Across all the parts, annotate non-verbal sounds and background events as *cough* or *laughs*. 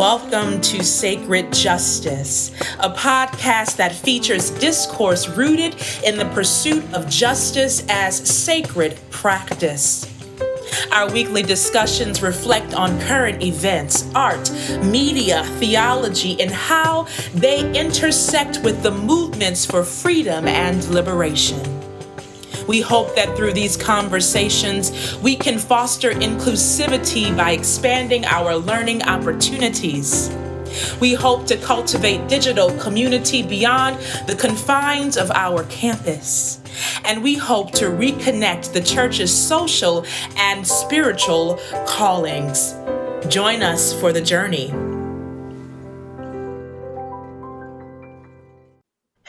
Welcome to Sacred Justice, a podcast that features discourse rooted in the pursuit of justice as sacred practice. Our weekly discussions reflect on current events, art, media, theology, and how they intersect with the movements for freedom and liberation. We hope that through these conversations, we can foster inclusivity by expanding our learning opportunities. We hope to cultivate digital community beyond the confines of our campus. And we hope to reconnect the church's social and spiritual callings. Join us for the journey.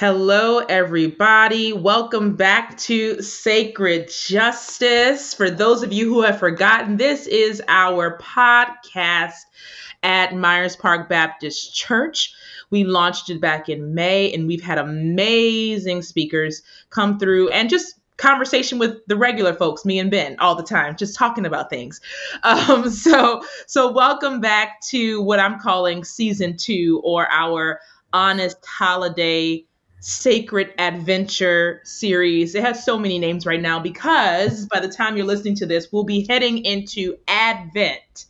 Hello, everybody. Welcome back to Sacred Justice. For those of you who have forgotten, this is our podcast at Myers Park Baptist Church. We launched it back in May, and we've had amazing speakers come through and just conversation with the regular folks, me and Ben, all the time, just talking about things. *laughs* Um, so, so welcome back to what I'm calling season two, or our honest holiday sacred adventure series. It has so many names right now because by the time you're listening to this, we'll be heading into Advent.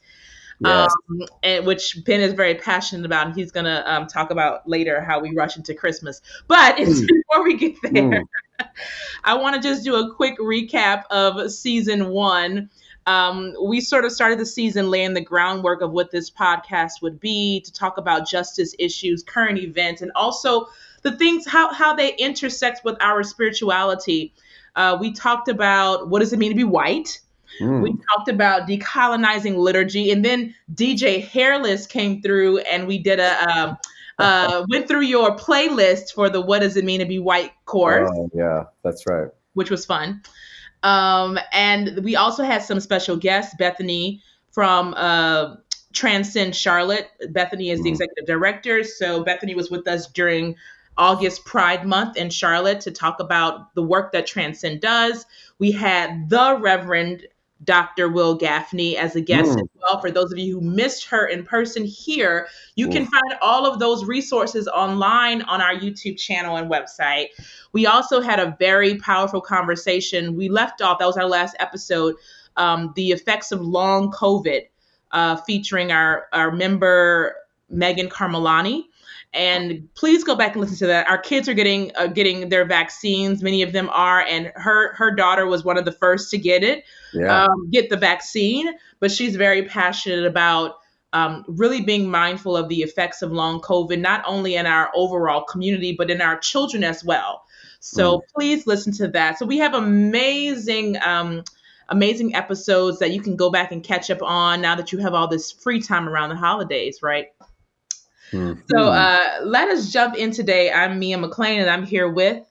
Yes. Um, and which Ben is very passionate about, and he's gonna um, talk about later how we rush into Christmas. But mm. *laughs* before we get there, mm. *laughs* I want to just do a quick recap of season one. Um, we sort of started the season laying the groundwork of what this podcast would be to talk about justice issues, current events, and also the things how how they intersect with our spirituality. Uh, we talked about what does it mean to be white. Mm. We talked about decolonizing liturgy, and then DJ Hairless came through, and we did a um, uh, *laughs* went through your playlist for the "What Does It Mean to Be White" course. Oh, yeah, that's right. Which was fun. Um, and we also had some special guests, Bethany from uh, Transcend Charlotte. Bethany is the mm. executive director, so Bethany was with us during August Pride Month in Charlotte to talk about the work that Transcend does. We had the Reverend Dr. Wil Gafney as a guest mm. as well. For those of you who missed her in person here, you mm. can find all of those resources online on our YouTube channel and website. We also had a very powerful conversation. We left off, that was our last episode, um, the effects of long COVID, uh, featuring our, our member, Megan Carmolani and please go back and listen to that. Our kids are getting uh, getting their vaccines. Many of them are, and her her daughter was one of the first to get it, yeah. um, get the vaccine. But she's very passionate about um, really being mindful of the effects of long COVID, not only in our overall community, but in our children as well. So mm. please listen to that. So we have amazing. Um, amazing episodes that you can go back and catch up on now that you have all this free time around the holidays, right? Mm-hmm. So uh, let us jump in today. I'm Mia McLean, and I'm here with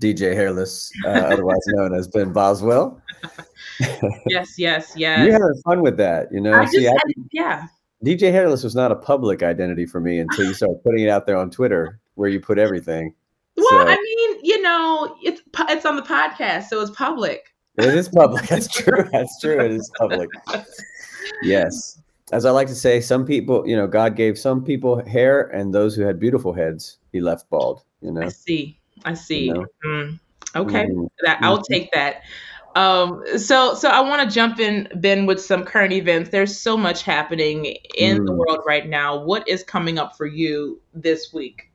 DJ Hairless, uh, otherwise known as Ben Boswell. *laughs* yes, yes, yes. You having fun with that, you know? I See, I, yeah. DJ Hairless was not a public identity for me until you started putting it out there on Twitter, where you put everything. Well, so, I mean, you know, it's it's on the podcast, so it's public. It is public. *laughs* That's true. That's true. It is public. *laughs* Yes as I like to say, some people, you know, God gave some people hair, and those who had beautiful heads, He left bald. You know. I see. I see. You know? mm. Okay, mm-hmm. that I'll mm-hmm. take that. Um, so, so I want to jump in, Ben, with some current events. There's so much happening in mm. the world right now. What is coming up for you this week?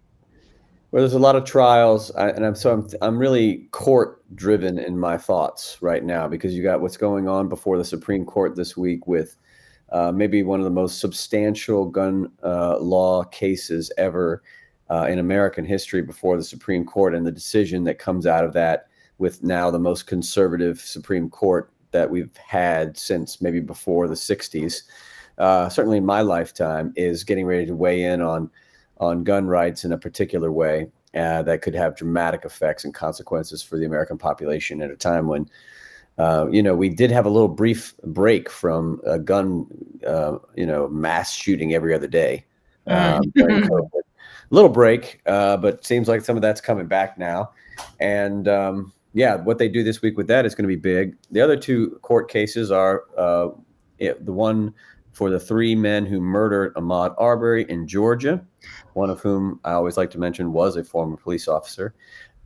Well, there's a lot of trials, I, and I'm so I'm I'm really court driven in my thoughts right now because you got what's going on before the Supreme Court this week with uh, maybe one of the most substantial gun uh, law cases ever uh, in American history before the Supreme Court, and the decision that comes out of that with now the most conservative Supreme Court that we've had since maybe before the 60s, uh, certainly in my lifetime, is getting ready to weigh in on on gun rights in a particular way uh, that could have dramatic effects and consequences for the American population at a time when uh, you know, we did have a little brief break from a gun, uh, you know, mass shooting every other day. *laughs* Um, little break, uh, but seems like some of that's coming back now. And um, yeah, what they do this week with that is going to be big. The other two court cases are uh, it, the one for the three men who murdered Ahmaud Arbery in Georgia, one of whom I always like to mention was a former police officer.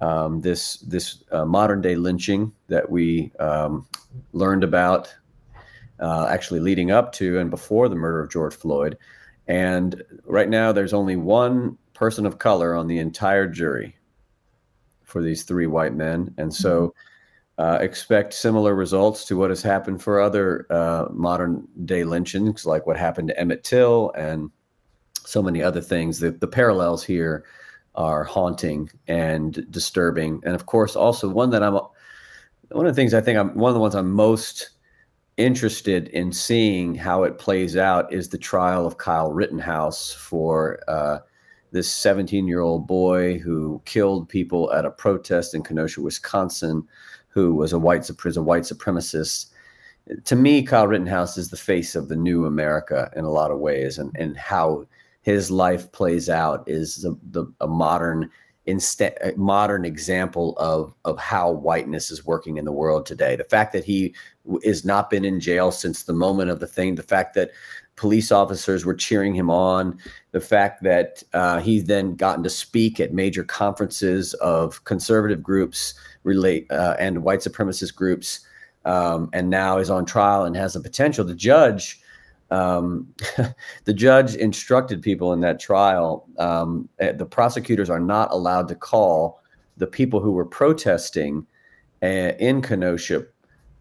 Um, this this uh, modern day lynching that we um, learned about uh, actually leading up to and before the murder of George Floyd. And right now, there's only one person of color on the entire jury for these three white men. And so uh, expect similar results to what has happened for other uh, modern day lynchings, like what happened to Emmett Till and so many other things. The, the parallels here are haunting and disturbing. And of course, also one that I'm, one of the things I think I'm, one of the ones I'm most interested in seeing how it plays out is the trial of Kyle Rittenhouse for uh, this 17 year old boy who killed people at a protest in Kenosha, Wisconsin, who was a white, a white supremacist. To me, Kyle Rittenhouse is the face of the new America in a lot of ways, and, and how his life plays out is the, the, a modern instead modern example of of how whiteness is working in the world today. The fact that he has not been in jail since the moment of the thing, the fact that police officers were cheering him on, the fact that uh, he's then gotten to speak at major conferences of conservative groups relate uh, and white supremacist groups, um, and now is on trial and has the potential. The judge um, *laughs* the judge instructed people in that trial um, eh, the prosecutors are not allowed to call the people who were protesting uh, in Kenosha.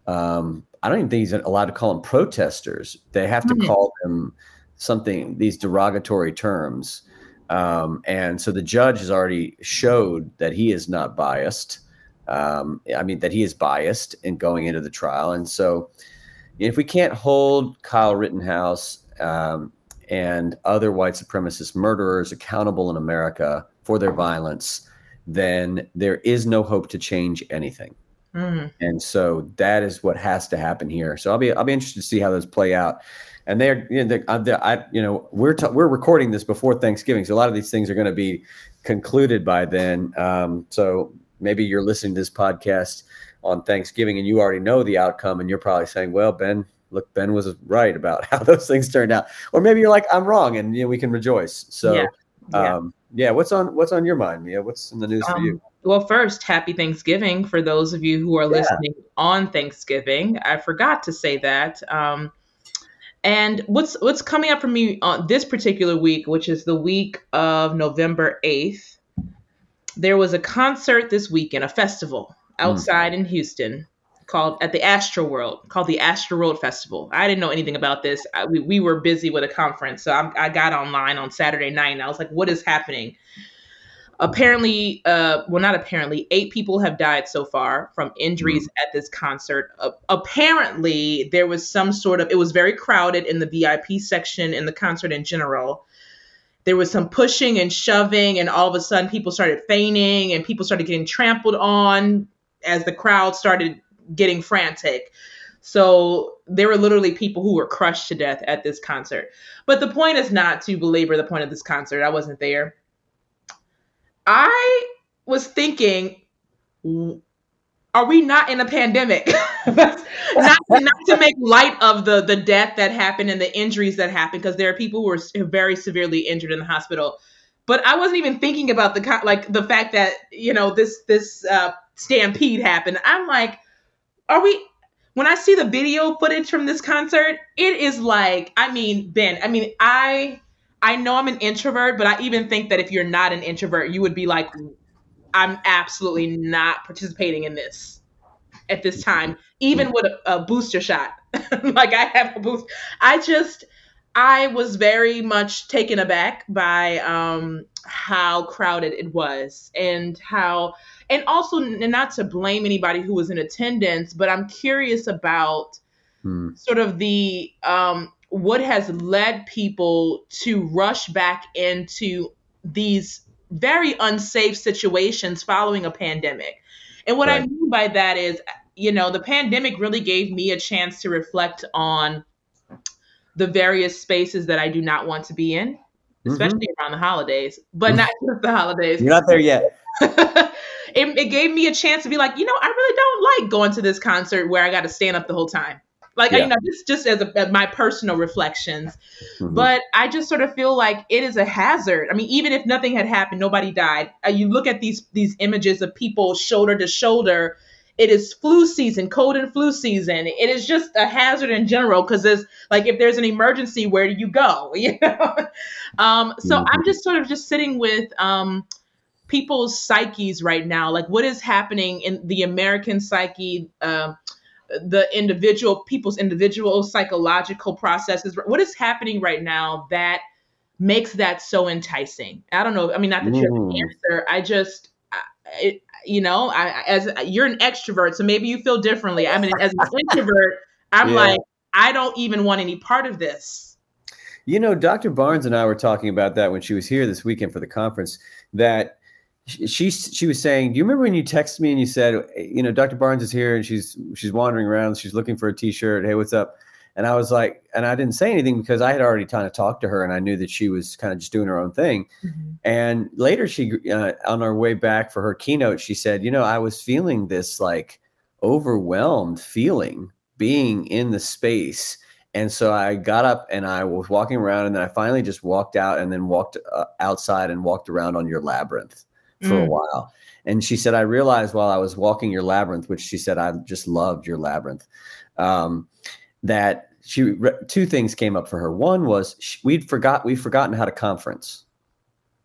Um, I don't even think he's allowed to call them protesters. They have to mm-hmm. call them something, these derogatory terms. Um, and so the judge has already showed that he is not biased. Um, I mean, that he is biased in going into the trial. And so, if we can't hold Kyle Rittenhouse um, and other white supremacist murderers accountable in America for their violence, then there is no hope to change anything. Mm. And so that is what has to happen here. So I'll be I'll be interested to see how those play out. And they're you know, they're, uh, they're, I you know we're t- we're recording this before Thanksgiving, so a lot of these things are going to be concluded by then. Um, so maybe you're listening to this podcast on Thanksgiving and you already know the outcome and you're probably saying, well, Ben, look, Ben was right about *laughs* how those things turned out. Or maybe you're like, I'm wrong and you know, we can rejoice. So yeah. Yeah. Um, yeah. what's on what's on your mind, Mia? What's in the news um, for you? Um, well, first, happy Thanksgiving for those of you who are yeah. listening on Thanksgiving. I forgot to say that. Um, and what's what's coming up for me on this particular week, which is the week of November 8th, there was a concert this weekend, a festival. Outside mm. in Houston called at the Astroworld called the Astroworld Festival. I didn't know anything about this. I, we, we were busy with a conference, so I, I got online on Saturday night and I was like, "What is happening?" Apparently, uh, well, not apparently, eight people have died so far from injuries mm. at this concert. Uh, apparently, there was some sort of. It was very crowded in the VIP section in the concert in general there was some pushing and shoving and all of a sudden people started fainting and people started getting trampled on as the crowd started getting frantic. So there were literally people who were crushed to death at this concert. But the point is not to belabor the point of this concert. I wasn't there. I was thinking, are we not in a pandemic? *laughs* not, not to make light of the the death that happened and the injuries that happened, because there are people who are very severely injured in the hospital. But I wasn't even thinking about the like the fact that you know this this uh, stampede happened. I'm like, are we? When I see the video footage from this concert, it is like, I mean, Ben, I mean, I I know I'm an introvert, but I even think that if you're not an introvert, you would be like, I'm absolutely not participating in this at this time, even with a, a booster shot. *laughs* like I have a boost. I just I was very much taken aback by um, how crowded it was and how and also not to blame anybody who was in attendance, but I'm curious about hmm. sort of the um, what has led people to rush back into these very unsafe situations following a pandemic. And what right. I mean by that is, you know, the pandemic really gave me a chance to reflect on the various spaces that I do not want to be in, mm-hmm. especially mm-hmm. around the holidays, but not *laughs* just the holidays. You're not there yet. *laughs* it, it gave me a chance to be like, you know, I really don't like going to this concert where I got to stand up the whole time. Like yeah. you know, just just as, a, as my personal reflections. Mm-hmm. But I just sort of feel like it is a hazard. I mean, even if nothing had happened, nobody died. Uh, you look at these these images of people shoulder to shoulder. It is flu season, cold and flu season. It is just a hazard in general because it's like if there's an emergency, where do you go? *laughs* You know. um, so mm-hmm. I'm just sort of just sitting with um, people's psyches right now. Like what is happening in the American psyche? Uh, the individual people's individual psychological processes what is happening right now that makes that so enticing i don't know i mean not that mm. you have an answer i just it, you know I, as you're an extrovert so maybe you feel differently i mean as an *laughs* introvert i'm yeah. like i don't even want any part of this you know dr barnes and i were talking about that when she was here this weekend for the conference that she she was saying, "Do you remember when you texted me and you said, you know, Dr. Barnes is here and she's she's wandering around, she's looking for a T-shirt. Hey, what's up?" And I was like, and I didn't say anything because I had already kind of talked to her and I knew that she was kind of just doing her own thing. Mm-hmm. And later, she uh, on our way back for her keynote, she said, "You know, I was feeling this like overwhelmed feeling being in the space." And so I got up and I was walking around, and then I finally just walked out and then walked uh, outside and walked around on your labyrinth for mm. a while. And she said, I realized while I was walking your labyrinth, which she said, I just loved your labyrinth, um, that she two things came up for her. One was she, we'd forgot we've forgotten how to conference.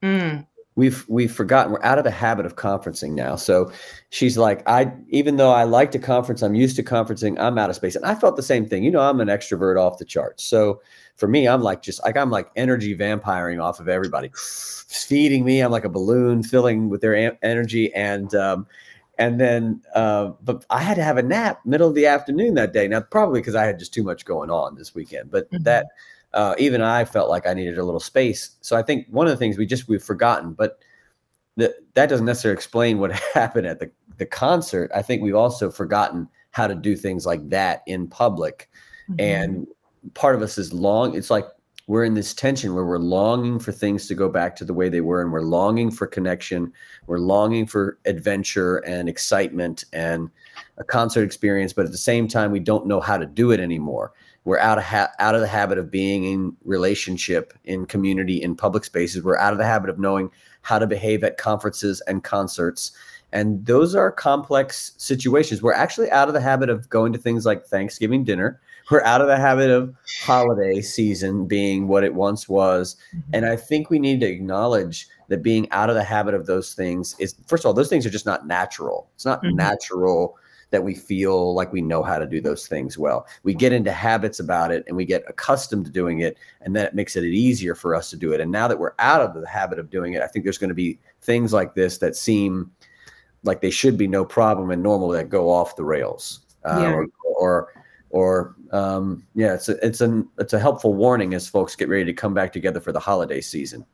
Mm we've we've forgotten we're out of the habit of conferencing now. So she's like i even though i like to conference i'm used to conferencing i'm out of space. And i felt the same thing. You know i'm an extrovert off the charts. So for me i'm like just like i'm like energy vampiring off of everybody *sniffs* feeding me. I'm like a balloon filling with their a- energy. And um and then uh but i had to have a nap middle of the afternoon that day. Now probably because i had just too much going on this weekend but mm-hmm. that uh, even I felt like I needed a little space. So I think one of the things we just we've forgotten, but that that doesn't necessarily explain what *laughs* happened at the the concert. I think we've also forgotten how to do things like that in public, mm-hmm. and part of us is long. It's like we're in this tension where we're longing for things to go back to the way they were, and we're longing for connection. We're longing for adventure and excitement and a concert experience, but at the same time, we don't know how to do it anymore we're out of ha- out of the habit of being in relationship in community in public spaces. We're out of the habit of knowing how to behave at conferences and concerts. And those are complex situations. We're actually out of the habit of going to things like thanksgiving dinner. We're out of the habit of holiday season being what it once was. Mm-hmm. and i think we need to acknowledge that being out of the habit of those things is first of all those things are just not natural. It's not mm-hmm. natural that we feel like we know how to do those things well. We get into habits about it and we get accustomed to doing it, and then it makes it easier for us to do it. And now that we're out of the habit of doing it, I think there's going to be things like this that seem like they should be no problem and normal that go off the rails. Uh, yeah. or, or or um, yeah, it's a, it's a it's a helpful warning as folks get ready to come back together for the holiday season.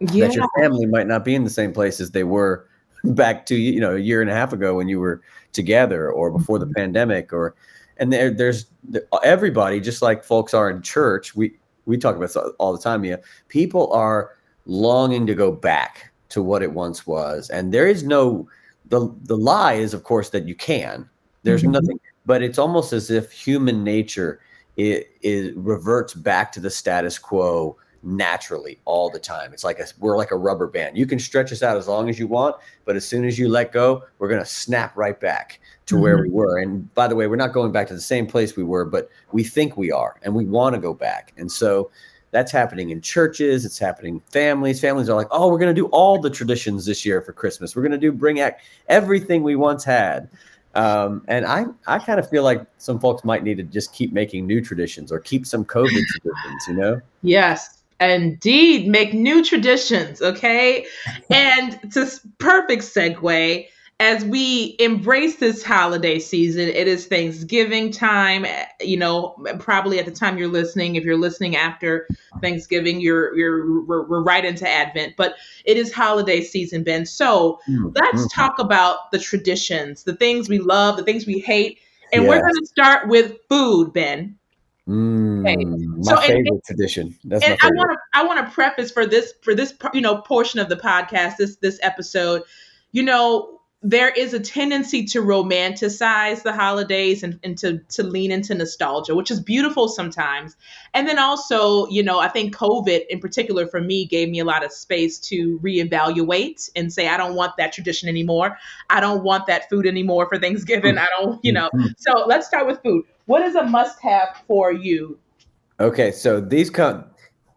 Yeah. That your family might not be in the same place as they were *laughs* back to you know a year and a half ago when you were together or before the mm-hmm. pandemic or and there there's everybody just like folks are in church we we talk about this all the time yeah people are longing to go back to what it once was and there is no the the lie is of course that you can there's mm-hmm. nothing but it's almost as if human nature it, it reverts back to the status quo naturally all the time. It's like a, we're like a rubber band. You can stretch us out as long as you want, but as soon as you let go, we're going to snap right back to mm-hmm. where we were. And by the way, we're not going back to the same place we were, but we think we are and we want to go back. And so that's happening in churches, it's happening families. Families are like, "Oh, we're going to do all the traditions this year for Christmas. We're going to do bring back everything we once had." Um, and I, I kind of feel like some folks might need to just keep making new traditions or keep some COVID traditions, you know? Yes, Indeed, make new traditions, okay? and it's a perfect segue as we embrace this holiday season. It is Thanksgiving time. Eh, you know, probably at the time you're listening, if you're listening after Thanksgiving, you're you're we're, we're right into Advent, but it is holiday season, Ben. So mm-hmm. let's talk about the traditions, the things we love, the things we hate, and yes. we're going to start with food, Ben. Mm, okay. My so, favorite and, tradition. That's and I want to I want to preface for this for this you know portion of the podcast this this episode. You know, there is a tendency to romanticize the holidays and, and to, to lean into nostalgia, which is beautiful sometimes. And then also, you know, I think COVID in particular for me gave me a lot of space to reevaluate and say, I don't want that tradition anymore. I don't want that food anymore for Thanksgiving. I don't, you know. *laughs* So let's start with food. What is a must have for you? Okay, so these come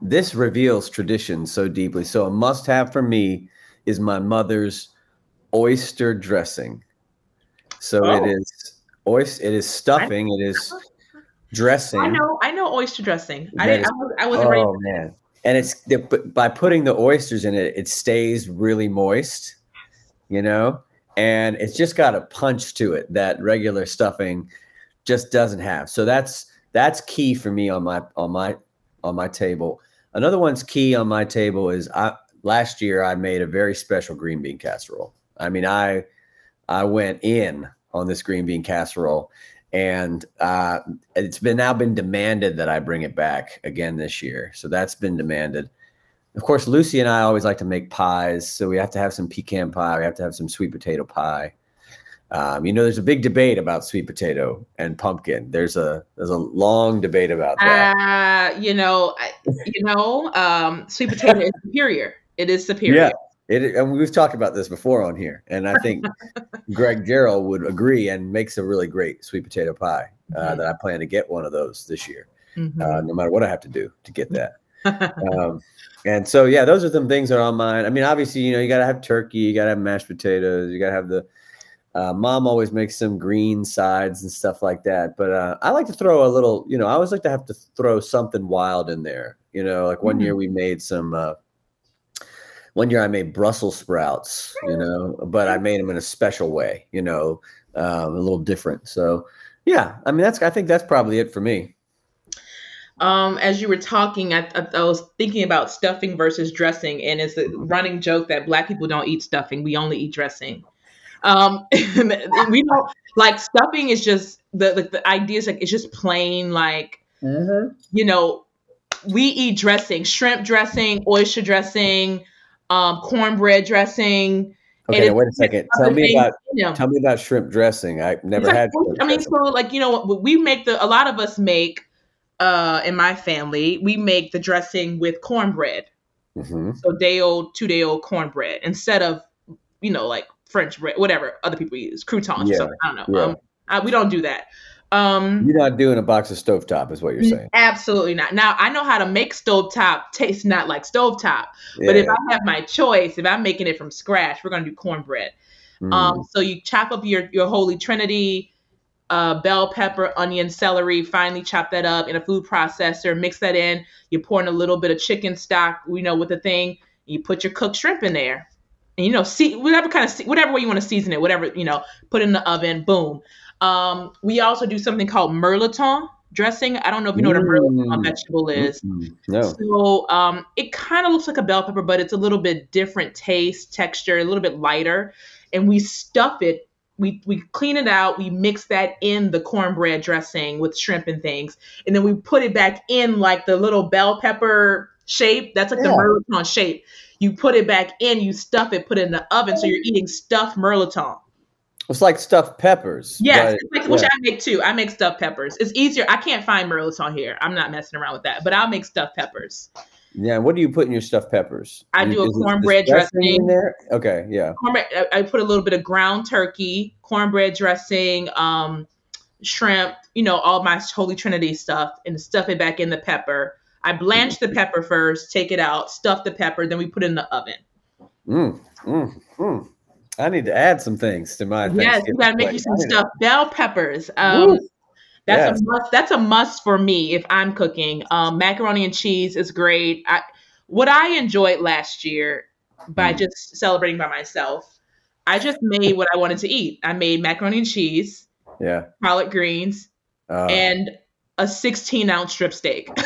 this reveals tradition so deeply. So a must have for me is my mother's oyster dressing. So oh. it is oyster. It is stuffing. It is dressing. I know. I know oyster dressing. I didn't. Is, I, was, I wasn't oh ready. man! And it's by putting the oysters in it, it stays really moist. You know, and it's just got a punch to it that regular stuffing just doesn't have. So that's that's key for me on my on my on my table. Another one's key on my table is I last year I made a very special green bean casserole. I mean, I I went in on this green bean casserole, and uh, it's been now been demanded that I bring it back again this year. So that's been demanded. Of course, Lucy and I always like to make pies, so we have to have some pecan pie. We have to have some sweet potato pie. Um, you know, there's a big debate about sweet potato and pumpkin. There's a there's a long debate about that. Uh, you know, you know, um, sweet potato is superior. It is superior. Yeah. It, and we've talked about this before on here, and I think *laughs* Greg Gerald would agree and makes a really great sweet potato pie. Uh, mm-hmm. That I plan to get one of those this year, mm-hmm. uh, no matter what I have to do to get that. *laughs* um, and so, yeah, those are some things that are on mine. I mean, obviously, you know, you got to have turkey, you got to have mashed potatoes, you got to have the. Uh, mom always makes some green sides and stuff like that, but uh, I like to throw a little. You know, I always like to have to throw something wild in there. You know, like one mm-hmm. year we made some uh, one year I made Brussels sprouts, you know, but I made them in a special way, you know, um, a little different. So, yeah, I mean, that's I think that's probably it for me. Um, as you were talking, I, I, I, was thinking about stuffing versus dressing, and it's a running joke that Black people don't eat stuffing; we only eat dressing. Um, *laughs* we don't like stuffing is just the the, the idea is like it's just plain like mm-hmm. you know we eat dressing, shrimp dressing, oyster dressing, um, cornbread dressing. Okay, wait a second. Tell me about tell me about shrimp dressing. I've never like, had. I mean, so like you know, we make the a lot of us make uh in my family we make the dressing with cornbread. Mm-hmm. So day old, two day old cornbread instead of you know like French bread, whatever other people use, croutons. Yeah. I don't know. Yeah. Um, I, we don't do that. Um, you're not doing a box of stovetop, is what you're saying. Absolutely not. Now I know how to make stovetop taste not like stovetop, yeah. but if I have my choice, if I'm making it from scratch, we're gonna do cornbread. Mm. Um, so you chop up your your holy trinity, uh, bell pepper, onion, celery. Finally chop that up in a food processor. Mix that in. You pour in a little bit of chicken stock. You know with the thing. You put your cooked shrimp in there. And, you know, see whatever kind of whatever way you want to season it, whatever you know, put in the oven. Boom. Um, we also do something called mirliton dressing. I don't know if you know what a mirliton mm. vegetable is. Mm-hmm. No. So um, it kind of looks like a bell pepper, but it's a little bit different taste, texture, a little bit lighter. And we stuff it. We, we clean it out. We mix that in the cornbread dressing with shrimp and things, and then we put it back in like the little bell pepper shape. That's like yeah. the mirliton shape. You put it back in. You stuff it. Put it in the oven, so you're eating stuffed mirliton. It's like stuffed peppers. Yes, like, which I make too. I make stuffed peppers. It's easier. I can't find mirliton here. I'm not messing around with that, but I'll make stuffed peppers. Yeah, what do you put in your stuffed peppers? I do a cornbread dressing in there. Okay, yeah. Cornbread. I put a little bit of ground turkey, cornbread dressing, um, shrimp. You know, all my holy trinity stuff, and stuff it back in the pepper. I blanch the pepper first, take it out, stuff the pepper, then we put it in the oven. Mm, mm, mm. I need to add some things to my. Yes, you got to make you some stuff. Bell peppers. Um, that's yes. a must. That's a must for me if I'm cooking. Um, macaroni and cheese is great. I, what I enjoyed last year by mm. just celebrating by myself, I just made what I wanted to eat. I made macaroni and cheese. Yeah. Collard greens. Uh, and a 16 ounce strip steak. *laughs*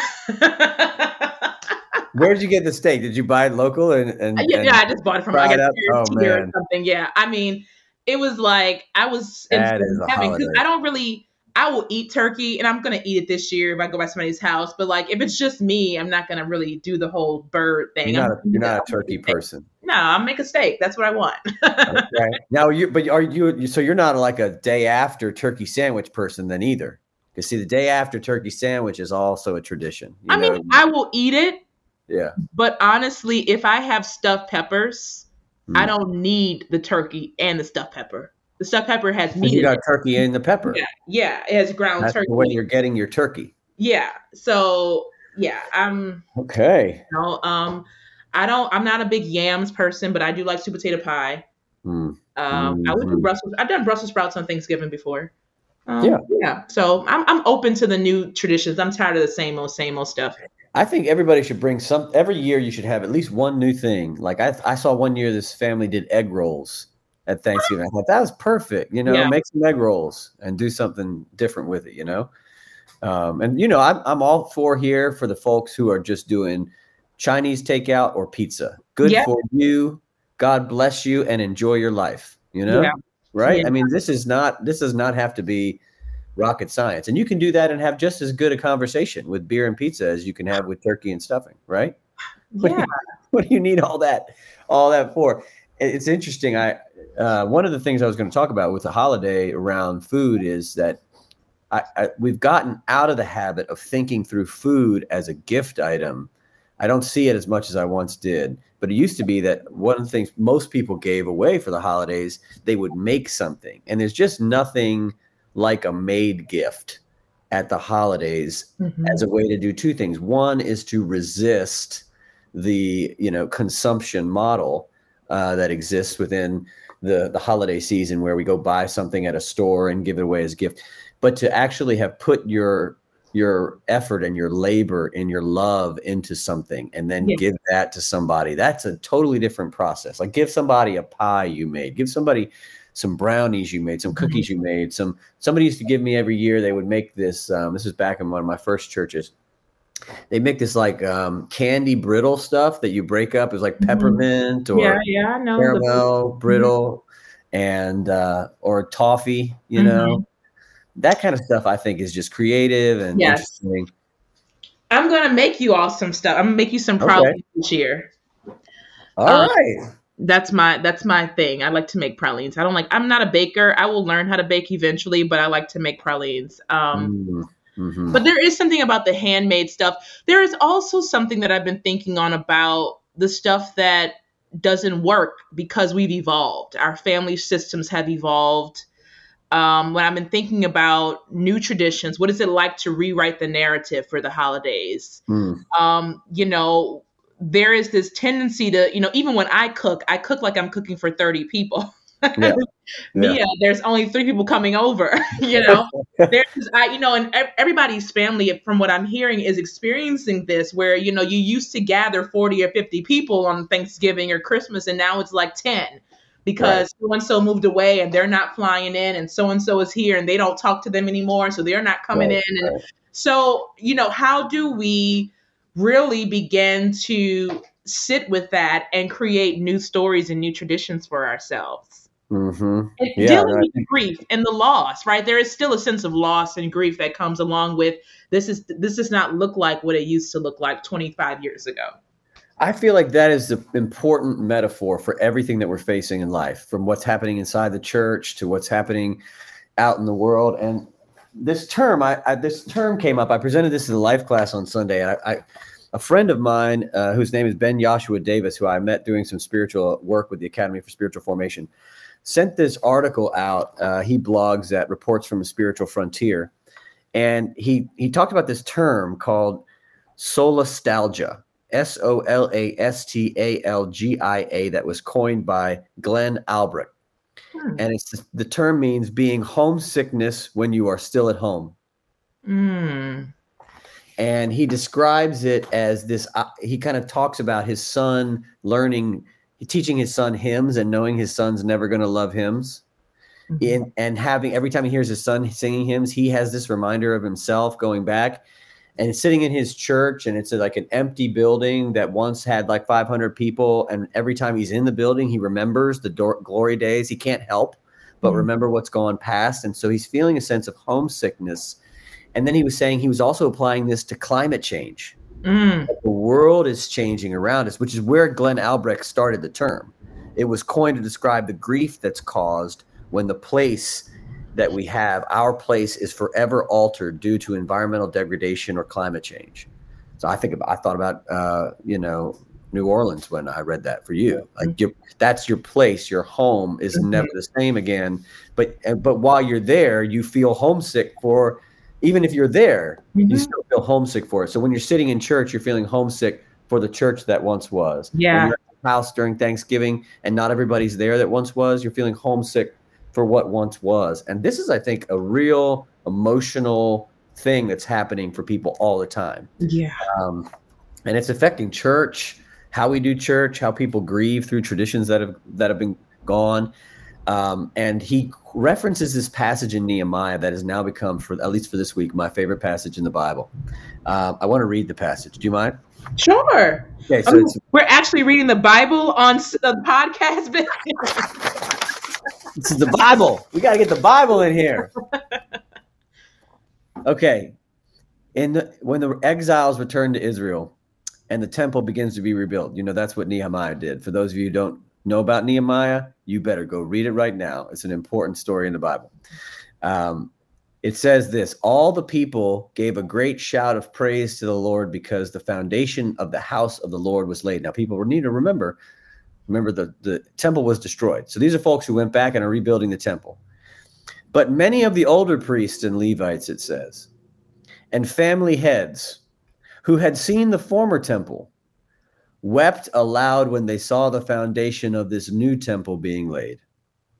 Where did you get the steak? Did you buy it local and, and yeah, and yeah, I just bought it from like a oh, or something. Yeah, I mean, it was like I was in heaven because I don't really. I will eat turkey, and I'm gonna eat it this year if I go by somebody's house. But like, if it's just me, I'm not gonna really do the whole bird thing. You're not, a, you're not a turkey person. No, I'll make a steak. That's what I want. okay. Now you, but are you? So you're not like a day after turkey sandwich person then either. Because see, the day after turkey sandwich is also a tradition. I know? mean, I will eat it. Yeah. But honestly, if I have stuffed peppers, mm. I don't need the turkey and the stuffed pepper. The stuffed pepper has meat. You got turkey and the pepper. Yeah, yeah, it has ground That's turkey. Way you're getting your turkey. Yeah. So yeah, I'm okay. You know, um, I don't. I'm not a big yams person, but I do like sweet potato pie. Mm. Um, mm-hmm. I would do Brussels. I've done Brussels sprouts on Thanksgiving before. Um, yeah, yeah. So I'm I'm open to the new traditions. I'm tired of the same old same old stuff. I think everybody should bring some. Every year, you should have at least one new thing. Like I, I saw one year this family did egg rolls at Thanksgiving. I thought that was perfect. You know, yeah. make some egg rolls and do something different with it. You know, um, and you know, I'm I'm all for here for the folks who are just doing Chinese takeout or pizza. Good yeah. for you. God bless you and enjoy your life. You know, yeah. Right? I mean, this is not this does not have to be rocket science, and you can do that and have just as good a conversation with beer and pizza as you can have with turkey and stuffing, right? Yeah. *laughs* What do you, what do you need all that all that for? It's interesting. I uh, one of the things I was going to talk about with the holiday around food is that I, I, we've gotten out of the habit of thinking through food as a gift item. I don't see it as much as I once did, but it used to be that one of the things most people gave away for the holidays, they would make something. And there's just nothing like a made gift at the holidays mm-hmm. as a way to do two things. One is to resist the, you know, consumption model uh, that exists within the the holiday season where we go buy something at a store and give it away as a gift but to actually have put your your effort and your labor and your love into something and then yeah. give that to somebody that's a totally different process like give somebody a pie you made give somebody some brownies you made some mm-hmm. cookies you made some somebody used to give me every year they would make this um, this is back in one of my first churches they make this like um, candy brittle stuff that you break up. It's like mm-hmm. peppermint or yeah, yeah, no, caramel the- brittle mm-hmm. and uh, or toffee. You mm-hmm. know, that kind of stuff. I think is just creative and yes. interesting. I'm gonna make you all some stuff. I'm gonna make you some pralines okay. this year. All um, right. That's my that's my thing. I like to make pralines. I don't like. I'm not a baker. I will learn how to bake eventually, but I like to make pralines. Um, mm. Mm-hmm. But there is something about the handmade stuff. There is also something that I've been thinking on about the stuff that doesn't work because we've evolved. Our family systems have evolved. Um, when I've been thinking about new traditions, what is it like to rewrite the narrative for the holidays? Mm. Um, you know, there is this tendency to, you know, even when I cook, I cook like I'm cooking for 30 people. *laughs* Yeah. Mia, yeah. there's only three people coming over. *laughs* you know, *laughs* there's I, you know, and everybody's family, from what I'm hearing, is experiencing this where you know you used to gather 40 or 50 people on Thanksgiving or Christmas, and now it's like 10 because so and so moved away and they're not flying in, and so and so is here and they don't talk to them anymore, so they're not coming right. in, and right. so you know, how do we really begin to sit with that and create new stories and new traditions for ourselves? Mm-hmm. Yeah, dealing with grief and the loss, right? There is still a sense of loss and grief that comes along with this. Is this does not look like what it used to look like 25 years ago? I feel like that is the important metaphor for everything that we're facing in life, from what's happening inside the church to what's happening out in the world. And this term, I, I this term came up. I presented this in the life class on Sunday, and I, I a friend of mine uh, whose name is Ben Joshua Davis, who I met doing some spiritual work with the Academy for Spiritual Formation sent this article out. Uh, he blogs at Reports from a Spiritual Frontier, and he he talked about this term called solastalgia, S O L A S T A L G I A, that was coined by Glenn Albrecht. Hmm. And it's the, term means being homesickness when you are still at home. Mm. And he describes it as this. Uh, he kind of talks about his son learning teaching his son hymns and knowing his son's never going to love hymns. Mm-hmm. And, and having every time he hears his son singing hymns, he has this reminder of himself going back and sitting in his church. And it's like an empty building that once had like 500 people. And every time he's in the building, he remembers the do- glory days. He can't help but mm-hmm. remember what's gone past. And so he's feeling a sense of homesickness. And then he was saying he was also applying this to climate change Mm. The world is changing around us, which is where Glenn Albrecht started the term. It was coined to describe the grief that's caused when the place that we have, our place, is forever altered due to environmental degradation or climate change. So I think about, I thought about, uh, you know, New Orleans when I read that for you. Like mm-hmm. your, that's your place, your home is mm-hmm. never the same again. But but while you're there, you feel homesick for even if you're there, mm-hmm. you still feel homesick for it. So when you're sitting in church, you're feeling homesick for the church that once was. Yeah. house during Thanksgiving and not everybody's there that once was, you're feeling homesick for what once was. And this is, I think, a real emotional thing that's happening for people all the time. Yeah. Um, and it's affecting church, how we do church, how people grieve through traditions that have that have been gone. Um, and he references this passage in Nehemiah that has now become, for at least for this week, my favorite passage in the Bible. Uh, I want to read the passage. Do you mind? Sure. Okay, so um, we're actually reading the Bible on the podcast. *laughs* this is the Bible. We got to get the Bible in here. *laughs* Okay. In the, when the exiles return to Israel and the temple begins to be rebuilt, you know, that's what Nehemiah did. For those of you who don't know about Nehemiah, you better go read it right now. It's an important story in the Bible. Um, it says this all the people gave a great shout of praise to the lord because the foundation of the house of the lord was laid now people need to remember remember the, the temple was destroyed. So these are folks who went back and are rebuilding the temple. But many of the older priests and levites it says and family heads who had seen the former temple wept aloud when they saw the foundation of this new temple being laid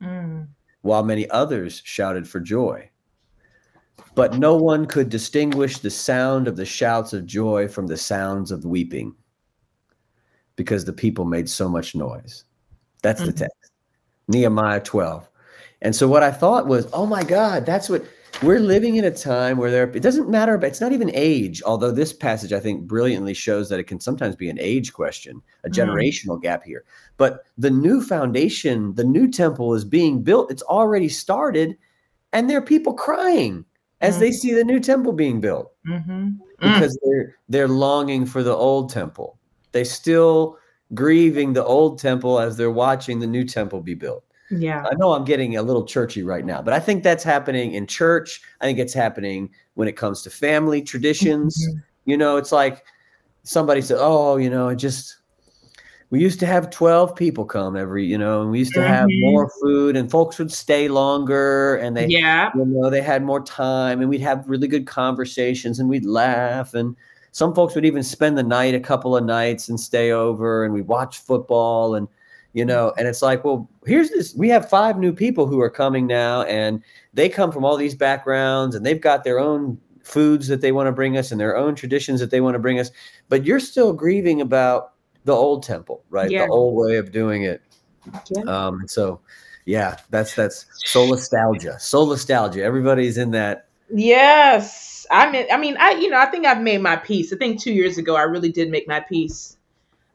mm. while many others shouted for joy. But no one could distinguish the sound of the shouts of joy from the sounds of weeping because the people made so much noise. That's mm-hmm. the text. Nehemiah 12. And so what I thought was, oh my God, that's what we're living in a time where there it doesn't matter, but it's not even age, although this passage I think brilliantly shows that it can sometimes be an age question, a mm. generational mm. gap here. But the new foundation, the new temple is being built, it's already started, and there are people crying as mm-hmm. they see the new temple being built mm-hmm. mm. because they're they're longing for the old temple. They still grieving the old temple as they're watching the new temple be built. Yeah. I know I'm getting a little churchy right now, but I think that's happening in church. I think it's happening when it comes to family traditions. Mm-hmm. You know, it's like somebody said, "Oh, you know, I just we used to have 12 people come every you know and we used to have mm-hmm. more food and folks would stay longer and they yeah you know they had more time and we'd have really good conversations and we'd laugh and some folks would even spend the night a couple of nights and stay over and we'd watch football and you know and it's like well here's this we have five new people who are coming now and they come from all these backgrounds and they've got their own foods that they want to bring us and their own traditions that they want to bring us but you're still grieving about the old temple, right? Yeah. The old way of doing it. Yeah. Um, so yeah, that's that's solastalgia. Soul nostalgia. Everybody's in that. Yes. I mean I mean I you know, I think I've made my peace. I think two years ago I really did make my peace.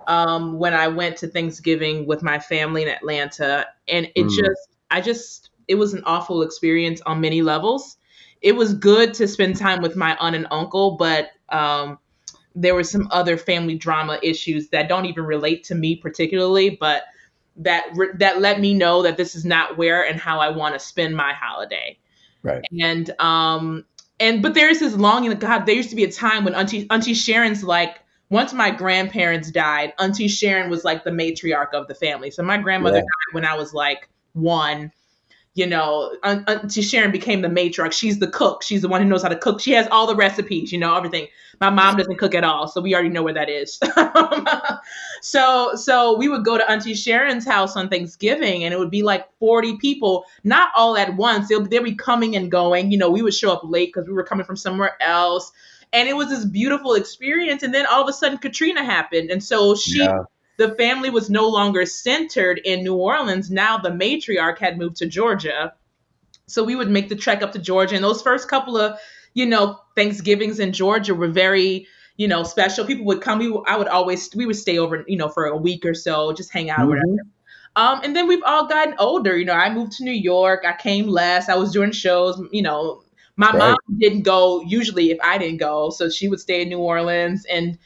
Um, when I went to Thanksgiving with my family in Atlanta. And it mm. just I just it was an awful experience on many levels. It was good to spend time with my aunt and uncle, but um there were some other family drama issues that don't even relate to me particularly, but that that let me know that this is not where and how I want to spend my holiday. Right. And um and but there's this longing. That God, there used to be a time when Auntie Auntie Sharon's like once my grandparents died, Auntie Sharon was like the matriarch of the family. So my grandmother yeah. died when I was like one you know, Auntie Sharon became the matriarch. She's the cook. She's the one who knows how to cook. She has all the recipes, you know, everything. My mom doesn't cook at all, so we already know where that is. *laughs* so, so we would go to Auntie Sharon's house on Thanksgiving, and it would be like 40 people, not all at once. They'll, they'll be coming and going. You know, we would show up late because we were coming from somewhere else. And it was this beautiful experience. And then all of a sudden, Katrina happened. And so she. Yeah the family was no longer centered in New Orleans. Now the matriarch had moved to Georgia. So we would make the trek up to Georgia. And those first couple of, you know, Thanksgivings in Georgia were very, you know, special. People would come. We, I would always, we would stay over, you know, for a week or so, just hang out mm-hmm. or whatever. Um, and then we've all gotten older. You know, I moved to New York. I came less. I was doing shows, you know, My right. mom didn't go usually if I didn't go, so she would stay in New Orleans. And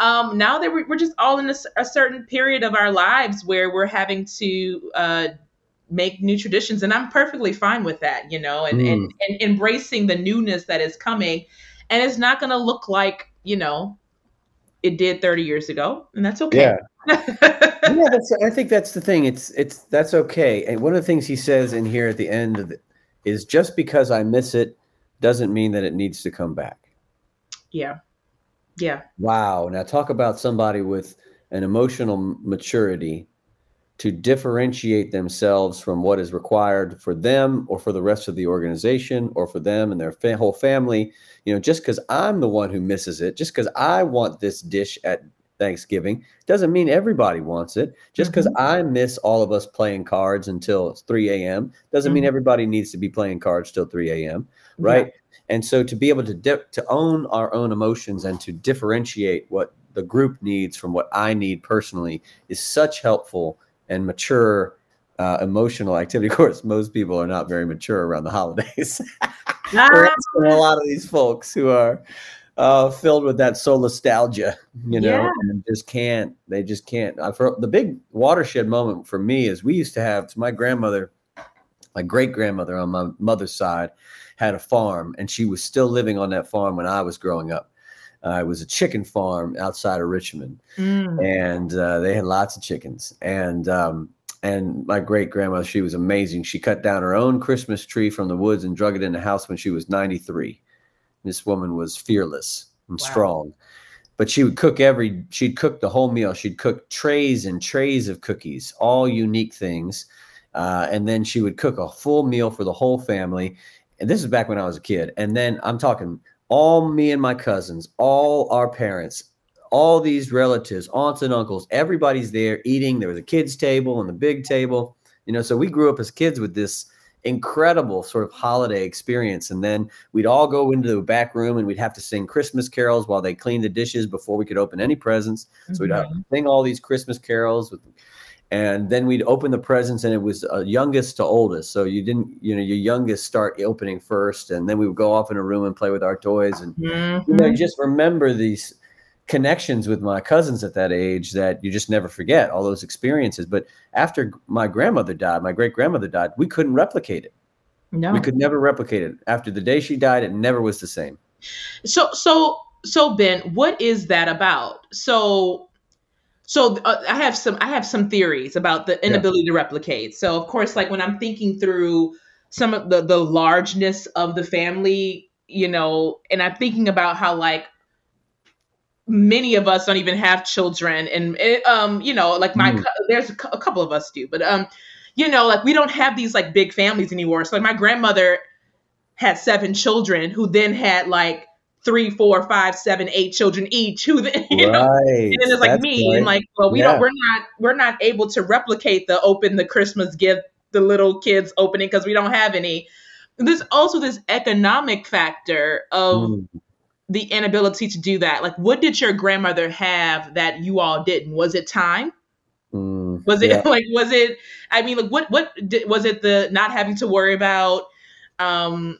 um, now that we're, we're, just all in a, a, certain period of our lives where we're having to uh, make new traditions, and I'm perfectly fine with that, you know, and, mm. and, and embracing the newness that is coming, and it's not going to look like you know it did 30 years ago, and that's okay. Yeah. *laughs* yeah, that's, I think that's the thing. It's it's that's okay. And one of the things he says in here at the end of the, is just because I miss it doesn't mean that it needs to come back. Yeah. Yeah. Wow. Now talk about somebody with an emotional maturity to differentiate themselves from what is required for them or for the rest of the organization or for them and their fa- whole family. You know, just because I'm the one who misses it, just because I want this dish at Thanksgiving doesn't mean everybody wants it. Just because mm-hmm. I miss all of us playing cards until 3 a.m. doesn't mm-hmm. mean everybody needs to be playing cards till 3 a.m. Right. Yeah. And so to be able to di- to own our own emotions and to differentiate what the group needs from what I need personally is such helpful and mature uh, emotional activity. *laughs* Of course, most people are not very mature around the holidays. *laughs* We're a lot of these folks who are uh, filled with that solastalgia, you know, yeah. and just can't. They just can't. Uh, for the big watershed moment for me is we used to have to my grandmother, my great grandmother on my mother's side, had a farm, and she was still living on that farm when I was growing up. Uh, it was a chicken farm outside of Richmond, mm. and uh, they had lots of chickens. And um, and my great grandmother, she was amazing. She cut down her own Christmas tree from the woods and drug it in the house when she was 93. This woman was fearless and wow. strong. But she would cook every, she'd cook the whole meal. She'd cook trays and trays of cookies, all unique things. Uh, and then she would cook a full meal for the whole family. And this is back when I was a kid. And then I'm talking all me and my cousins, all our parents, all these relatives, aunts and uncles, everybody's there eating. There was a kids' table and the big table. You know, so we grew up as kids with this incredible sort of holiday experience. And then we'd all go into the back room and we'd have to sing Christmas carols while they cleaned the dishes before we could open any presents. Mm-hmm. So we'd have to mm-hmm. sing all these Christmas carols with and then we'd open the presents and it was uh, youngest to oldest. So you didn't you know your youngest start opening first and then we would go off in a room and play with our toys. And mm-hmm. you know mm-hmm. just remember these connections with my cousins at that age that you just never forget all those experiences. But after my grandmother died my great grandmother died we couldn't replicate it. No. we could never replicate it. After the day she died it never was the same. So so so ben what is that about? So so uh, i have some i have some theories about the inability yeah. to replicate so of course like when i'm thinking through some of the the largeness of the family you know and i'm thinking about how like many of us don't even have children and it, um you know like my mm. there's a, a couple of us do but um you know like we don't have these like big families anymore so like my grandmother had seven children who then had like three, four, five, seven, eight children each. Who then, you know, and then it's like That's me, right. and like, well, we yeah. don't, we're not, we're not able to replicate the open the Christmas gift, the little kids opening because we don't have any. There's also this economic factor of mm. the inability to do that. Like, what did your grandmother have that you all didn't? Was it time? Mm, was it yeah. *laughs* like was it i mean like what what did, was it the not having to worry about um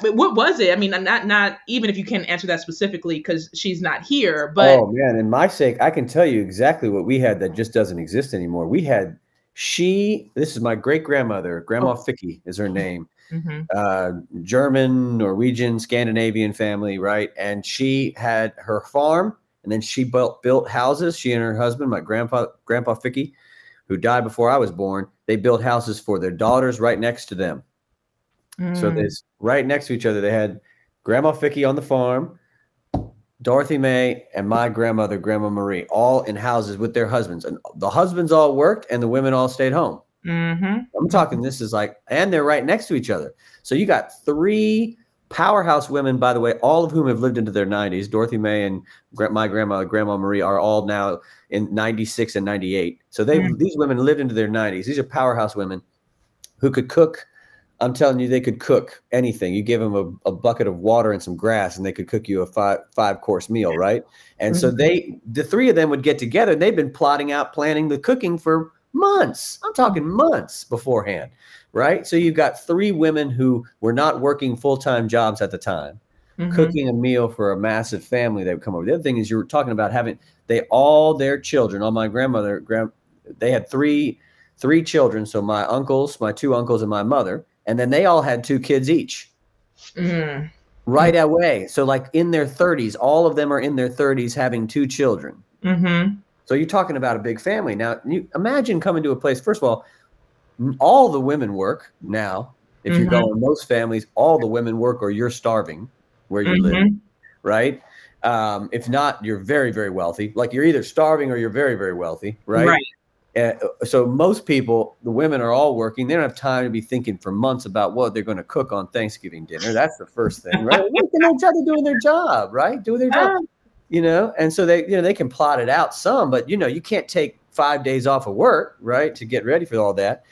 but what was it? I mean, not not even if you can't answer that specifically because she's not here. But oh man, in my sake, I can tell you exactly what we had that just doesn't exist anymore. We had she. This is my great grandmother, Grandma oh. Ficky is her name. Mm-hmm. Uh, German, Norwegian, Scandinavian family, right? And she had her farm, and then she built built houses. She and her husband, my grandpa, Grandpa Ficky, who died before I was born, they built houses for their daughters right next to them. Mm. So there's right next to each other. They had Grandma Ficky on the farm, Dorothy May, and my grandmother, Grandma Marie, all in houses with their husbands. And the husbands all worked and the women all stayed home. Mm-hmm. I'm talking, this is like, and they're right next to each other. So you got three powerhouse women, by the way, all of whom have lived into their 90s. Dorothy May and my grandma, Grandma Marie, are all now in 96 and 98. So they mm-hmm. these women lived into their 90s. These are powerhouse women who could cook I'm telling you, they could cook anything. You give them a, a, bucket of water and some grass, and they could cook you a five five course meal, right? And so mm-hmm. they, the three of them, would get together. They've been plotting out, planning the cooking for months. I'm talking months beforehand, right? So you've got three women who were not working full time jobs at the time, mm-hmm. cooking a meal for a massive family that would come over. The other thing is you were talking about having they all their children. All my grandmother, grand, they had three three children. So my uncles, my two uncles, and my mother, and then they all had two kids each. Mm-hmm. Right away. So like in their 30s, all of them are in their 30s having two children. Mm-hmm. So you're talking about a big family. Now, you imagine coming to a place, first of all, all the women work now. If mm-hmm. you go in most families, all the women work or you're starving where you mm-hmm. live, right? Um, if not, you're very, very wealthy. Like you're either starving or you're very, very wealthy, right? Right. Uh, so most people, the women are all working. They don't have time to be thinking for months about what they're going to cook on Thanksgiving dinner. That's the first thing, right? *laughs* Working on each doing their job, right? Doing their job you know, and so they, you know, they can plot it out some, but you know, you can't take five days off of work, right, to get ready for all that.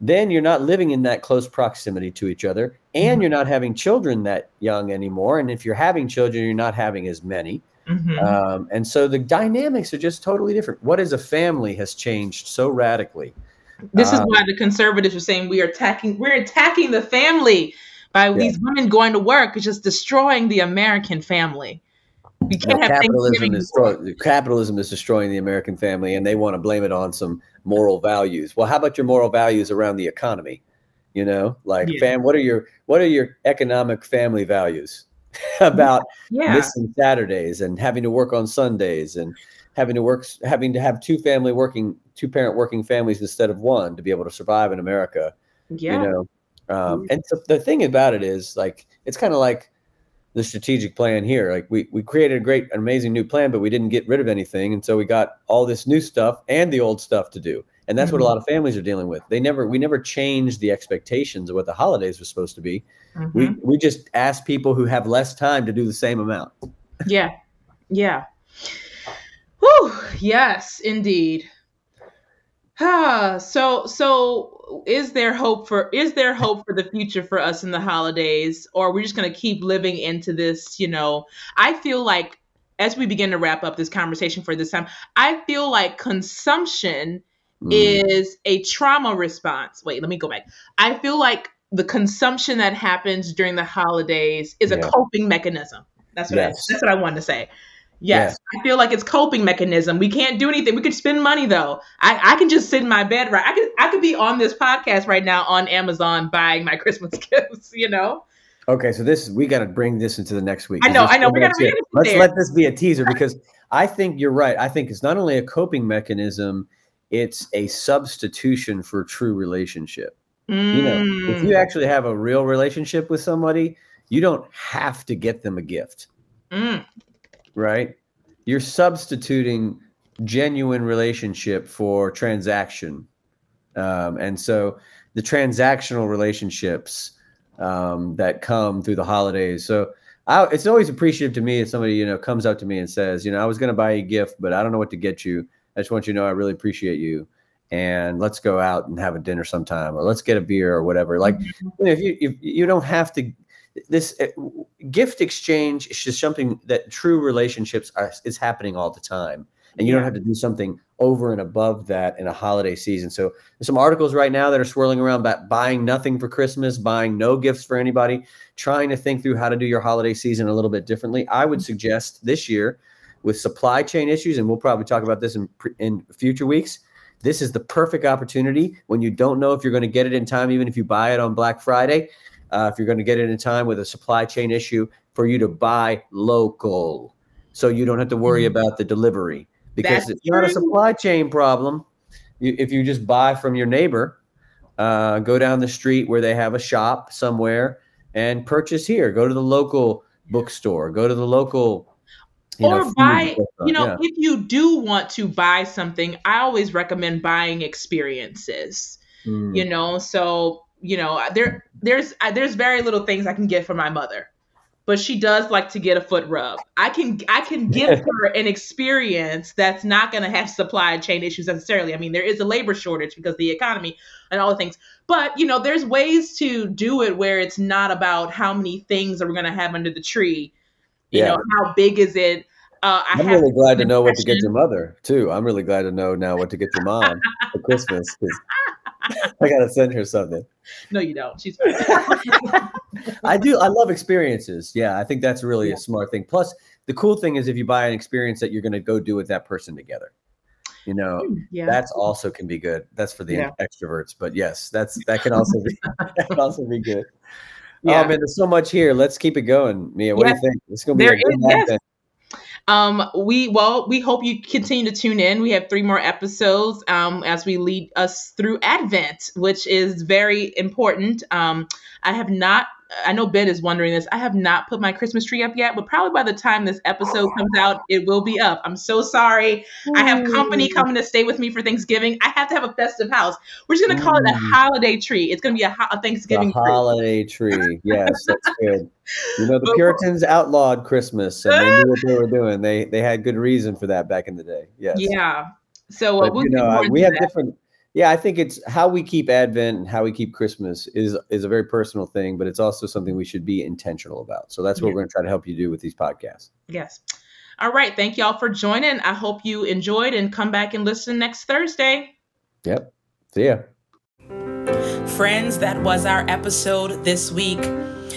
Then you're not living in that close proximity to each other, and mm-hmm. you're not having children that young anymore. And if you're having children, you're not having as many. Mm-hmm. Um, and so the dynamics are just totally different. What is a family has changed so radically. This is uh, why the conservatives are saying we are attacking we're attacking the family by yeah. these women going to work. It's just destroying the American family. You can't have capitalism is capitalism is destroying the American family, and they want to blame it on some moral values. Well, how about your moral values around the economy? You know, like yeah. fam, what are your what are your economic family values *laughs* about yeah. missing Saturdays and having to work on Sundays and having to work having to have two family working two parent working families instead of one to be able to survive in America. Yeah. You know, um, and so the thing about it is like it's kind of like the strategic plan here. Like we we created a great, an amazing new plan, but we didn't get rid of anything, and so we got all this new stuff and the old stuff to do. And that's mm-hmm. what a mm-hmm. lot of families are dealing with. They never we never changed the expectations of what the holidays were supposed to be. Mm-hmm. We we just ask people who have less time to do the same amount. Yeah. Yeah. Whew. Yes, indeed. Ah, so so is there hope for is there hope for the future for us in the holidays or we're we just going to keep living into this, you know? I feel like as we begin to wrap up this conversation for this time, I feel like consumption mm. is a trauma response. Wait, let me go back. I feel like the consumption that happens during the holidays is yeah. a coping mechanism. That's what yes. I, that's what I wanted to say. Yes. I feel like it's coping mechanism. We can't do anything. We could spend money though. I, I can just sit in my bed right. I could I could be on this podcast right now on Amazon buying my *laughs* Christmas gifts. You know. Okay, so this we got to bring this into the next week. I know, I know. We got to let's there. let this be a teaser because I think you're right. I think it's not only a coping mechanism; it's a substitution for true relationship. Mm. You know, if you mm. actually have a real relationship with somebody, you don't have to get them a gift. Mm right? You're substituting genuine relationship for transaction. Um, and so the transactional relationships um, that come through the holidays. So I, it's always appreciative to me if somebody, you know, comes up to me and says, you know, I was going to buy you a gift, but I don't know what to get you. I just want you to know I really appreciate you. And let's go out and have a dinner sometime, or let's get a beer or whatever. Like, mm-hmm. you know, if you if you don't have to this uh, gift exchange is just something that true relationships are is happening all the time and you yeah. don't have to do something over and above that in a holiday season so there's some articles right now that are swirling around about buying nothing for christmas buying no gifts for anybody trying to think through how to do your holiday season a little bit differently i would suggest this year with supply chain issues and we'll probably talk about this in in future weeks this is the perfect opportunity when you don't know if you're going to get it in time even if you buy it on black friday uh, if you're going to get it in time with a supply chain issue, for you to buy local, so you don't have to worry mm-hmm. about the delivery because That's it's true. not a supply chain problem. You, if you just buy from your neighbor, uh, go down the street where they have a shop somewhere and purchase here. Go to the local bookstore. Go to the local you or know, buy you know yeah. if you do want to buy something i always recommend buying experiences mm. you know so you know, there there's there's very little things I can get for my mother, but she does like to get a foot rub. I can I can give *laughs* her an experience that's not going to have supply chain issues necessarily. I mean, there is a labor shortage because the economy and all the things, but you know, there's ways to do it where it's not about how many things are we going to have under the tree. You yeah. know, how big is it? Uh, I I'm really glad to know what to get your mother too. I'm really glad to know now what to get your mom for Christmas because I gotta send her something. No, you don't. She's. *laughs* I do. I love experiences. Yeah, I think that's really yeah. a smart thing. Plus, the cool thing is if you buy an experience that you're going to go do with that person together. You know, hmm, yeah. that's also can be good. That's for the yeah. extroverts, but yes, that's that can also be *laughs* that can also be good. Yeah. Oh man, there's so much here. Let's keep it going, Mia. What do you think? It's gonna be there a good is, yes. Um, we well, we hope you continue to tune in. We have three more episodes um, as we lead us through Advent, which is very important. Um, I have not I know Ben is wondering this. I have not put my Christmas tree up yet, but probably by the time this episode comes out, it will be up. I'm so sorry. I have company coming to stay with me for Thanksgiving. I have to have a festive house. We're just gonna call it a holiday tree. It's gonna be a, ho- a Thanksgiving a holiday tree. tree. Yes, that's good. You know, the Puritans outlawed Christmas, and they knew what they were *laughs* doing. They they had good reason for that back in the day. Yes. Yeah. So uh, we'll you know, we have that. different yeah, I think it's how we keep Advent and how we keep Christmas is is a very personal thing, but it's also something we should be intentional about. So that's what yeah. we're going to try to help you do with these podcasts. Yes. All right. Thank y'all for joining. I hope you enjoyed and come back and listen next Thursday. Yep. See ya. Friends, that was our episode this week.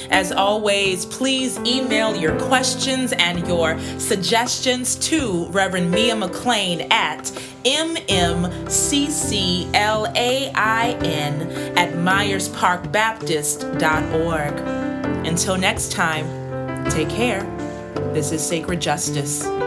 As always, please email your questions and your suggestions to Reverend Mia McClain at mmcclain at myersparkbaptist.org. Until next time, take care. This is Sacred Justice.